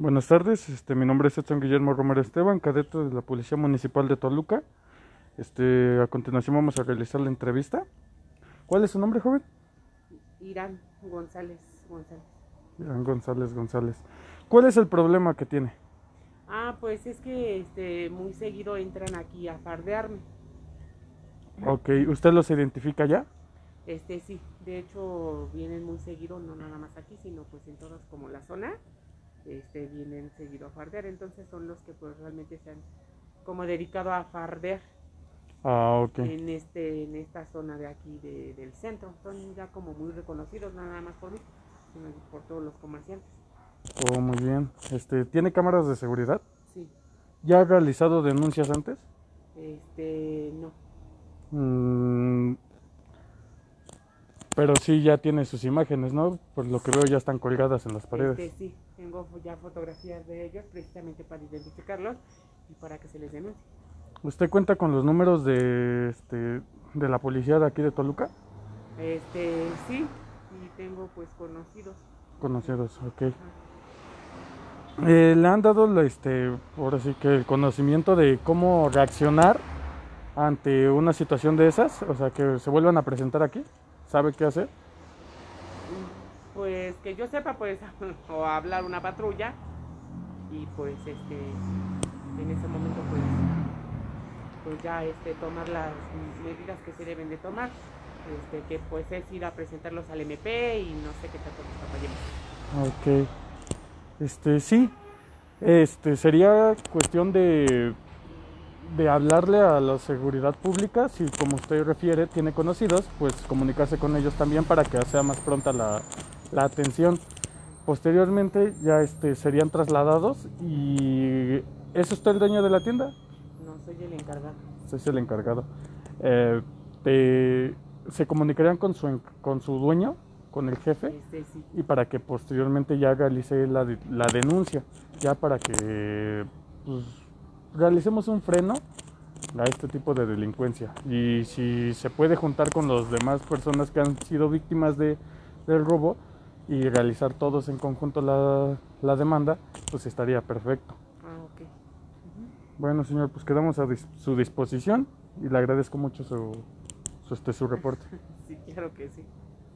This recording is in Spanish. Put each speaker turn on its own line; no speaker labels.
Buenas tardes, este, mi nombre es Edson Guillermo Romero Esteban, cadete de la Policía Municipal de Toluca. Este, a continuación vamos a realizar la entrevista. ¿Cuál es su nombre, joven?
Irán González González.
Irán González González. ¿Cuál es el problema que tiene?
Ah, pues es que este, muy seguido entran aquí a fardearme.
Ok, ¿usted los identifica ya?
Este sí, de hecho vienen muy seguido, no nada más aquí, sino pues en todas como la zona, este, vienen seguido a fardear, entonces son los que pues realmente se han como dedicado a fardear
Ah,
en este, en esta zona de aquí de- del centro. Son ya como muy reconocidos, no nada más por mí, sino por todos los comerciantes.
Oh, muy bien. Este, ¿tiene cámaras de seguridad?
Sí,
¿Ya ha realizado denuncias antes?
este, no,
Mm, pero sí ya tiene sus imágenes, ¿no? Por lo que veo ya están colgadas en las paredes.
Este, sí, tengo ya fotografías de ellos precisamente para identificarlos y para que se les denuncie.
¿Usted cuenta con los números de, este, de la policía de aquí de Toluca?
Este, sí, y tengo pues conocidos.
Conocidos, ok. Eh, ¿Le han dado, la, este, ahora sí que el conocimiento de cómo reaccionar ante una situación de esas? O sea, que se vuelvan a presentar aquí. ¿Sabe qué hacer?
Pues que yo sepa, pues, o hablar una patrulla y pues este, en ese momento pues, pues ya este, tomar las medidas que se deben de tomar. Este, que pues es ir a presentarlos al MP y no sé qué tanto nos apoyemos.
Ok. Este, sí. Este, sería cuestión de, de hablarle a la seguridad pública, si como usted refiere tiene conocidos, pues comunicarse con ellos también para que sea más pronta la, la atención. Posteriormente ya este, serían trasladados y ¿es usted el dueño de la tienda?
No soy el encargado.
Es el encargado. Eh, te- ¿Se comunicarían con su, con su dueño, con el jefe?
Este sí.
y para que posteriormente ya realice la, la denuncia, ya para que pues, realicemos un freno a este tipo de delincuencia. Y si se puede juntar con las demás personas que han sido víctimas de, del robo y realizar todos en conjunto la, la demanda, pues estaría perfecto.
Ah, ok.
Bueno, señor, pues quedamos a dis- su disposición y le agradezco mucho su, su, este, su reporte.
Sí, claro que sí.